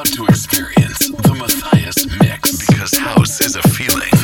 about to experience the Matthias Mix because house is a feeling.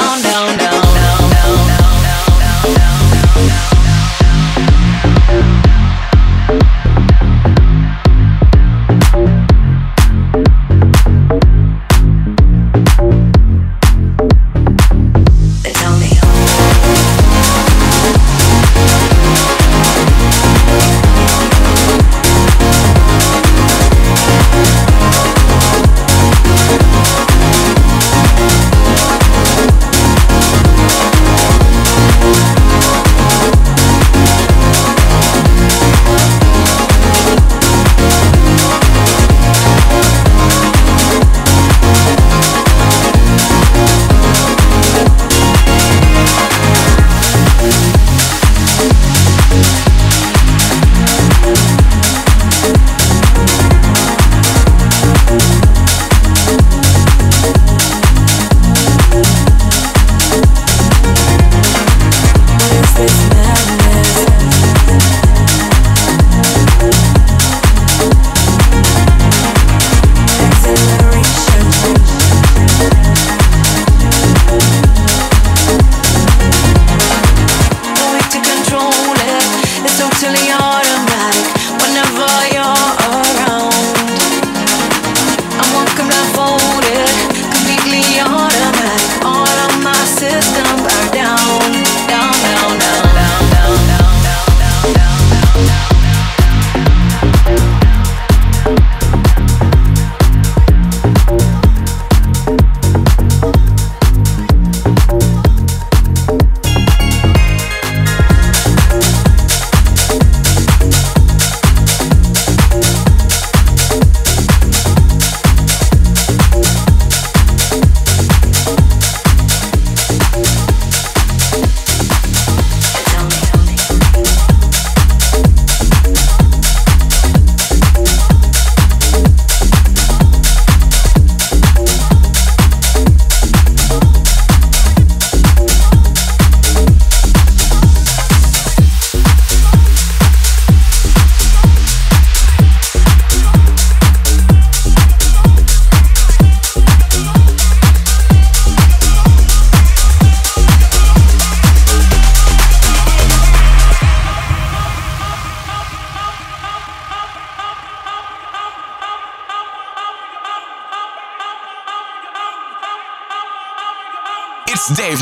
down, down, down.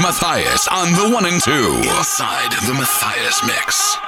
Matthias on the one and two. Inside the Matthias mix.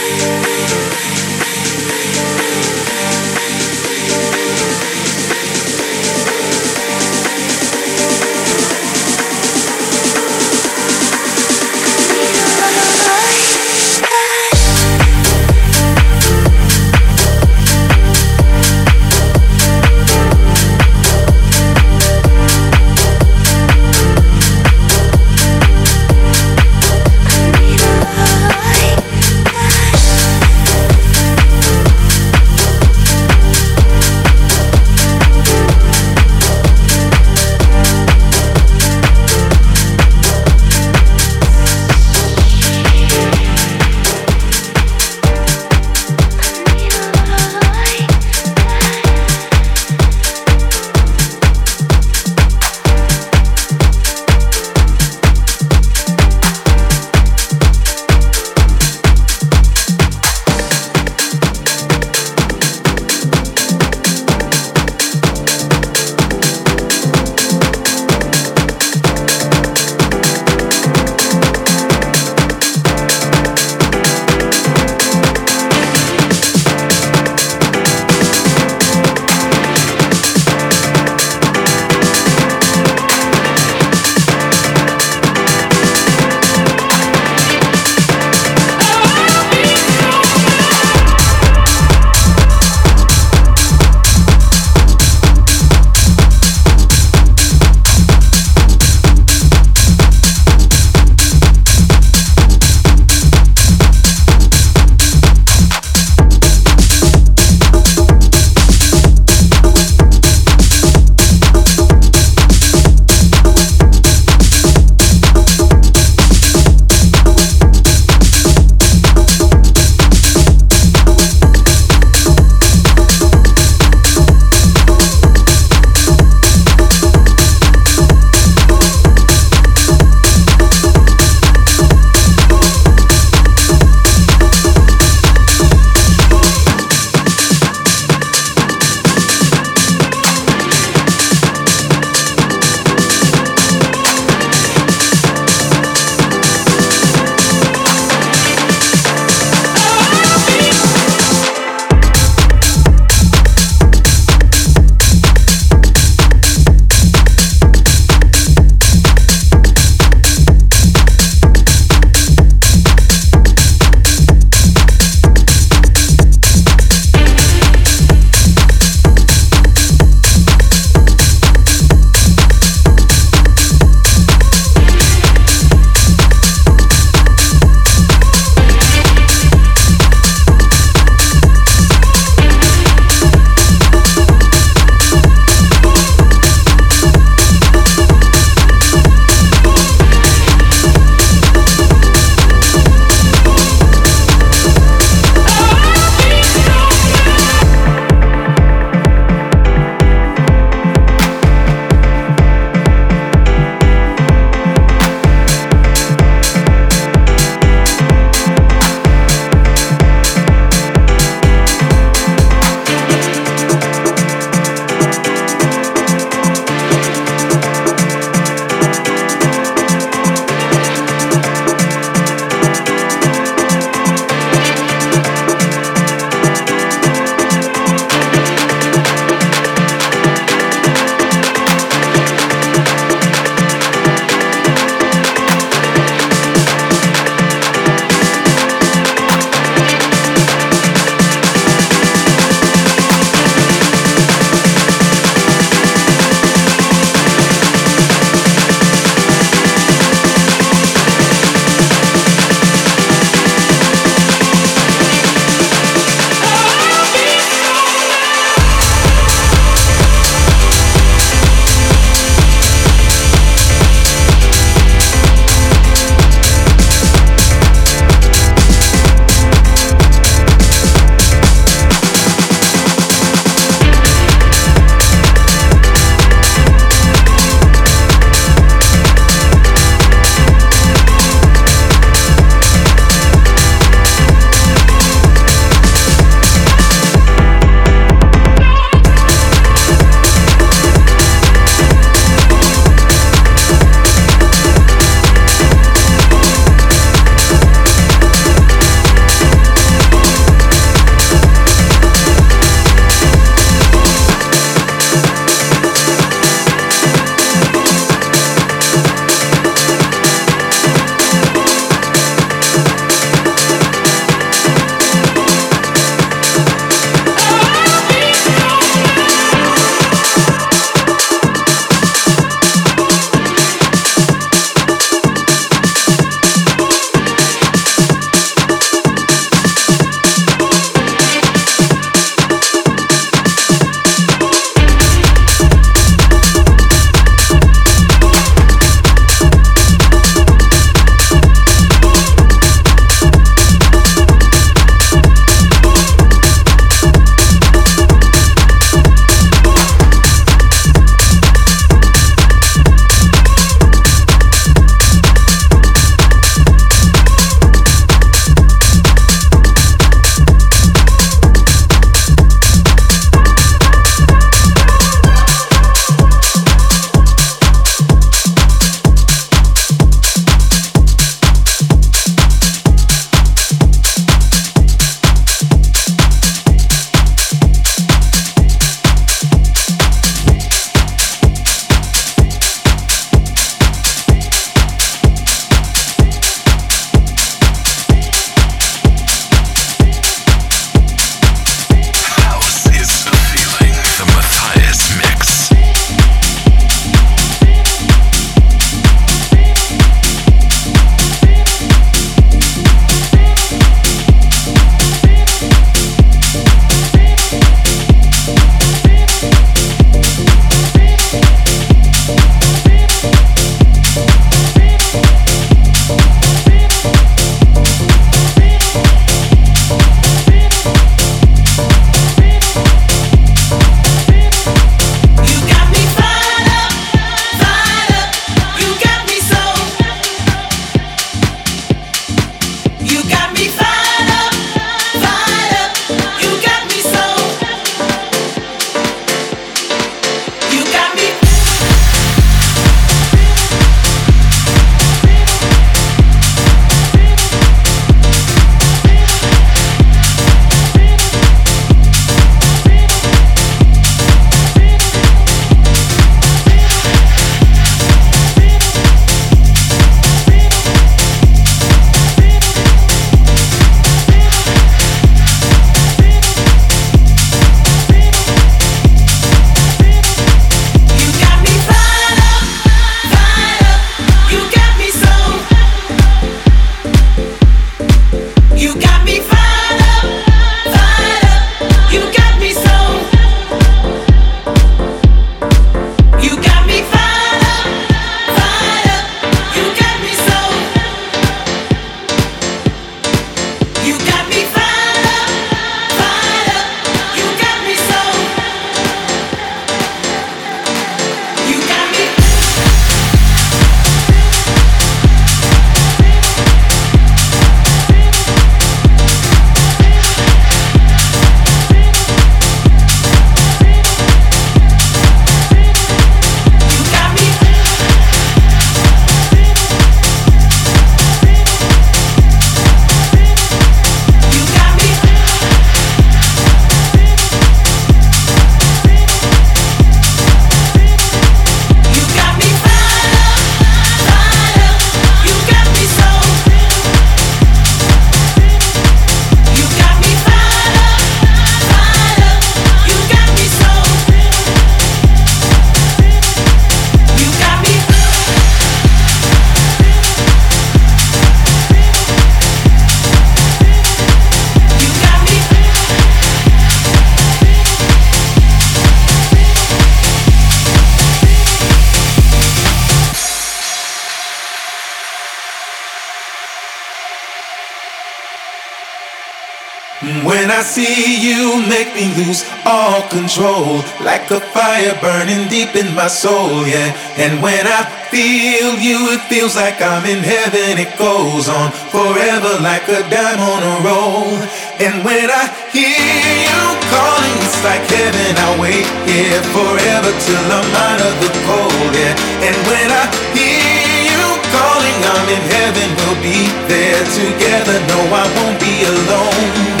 Lose all control, like a fire burning deep in my soul, yeah. And when I feel you, it feels like I'm in heaven. It goes on forever, like a dime on a roll. And when I hear you calling, it's like heaven. I wait here forever till I'm out of the cold, yeah. And when I hear you calling, I'm in heaven. We'll be there together. No, I won't be alone.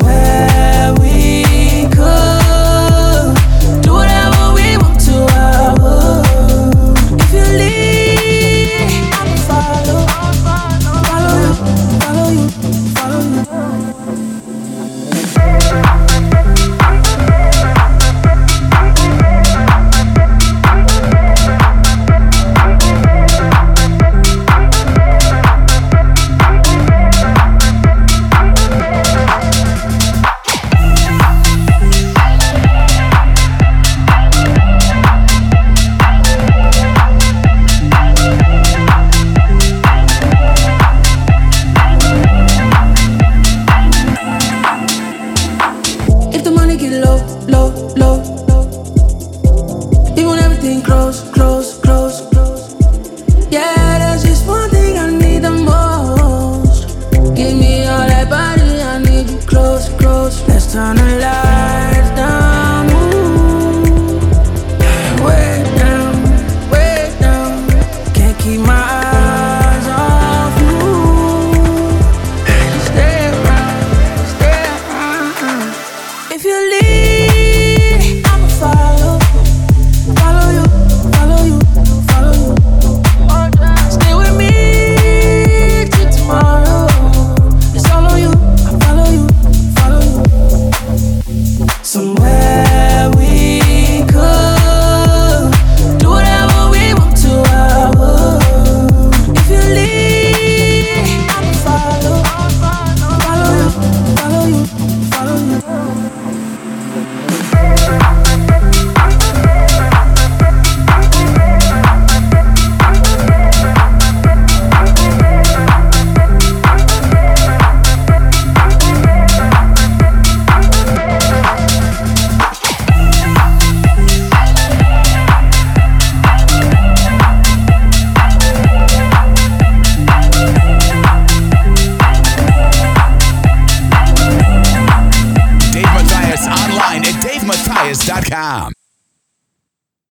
away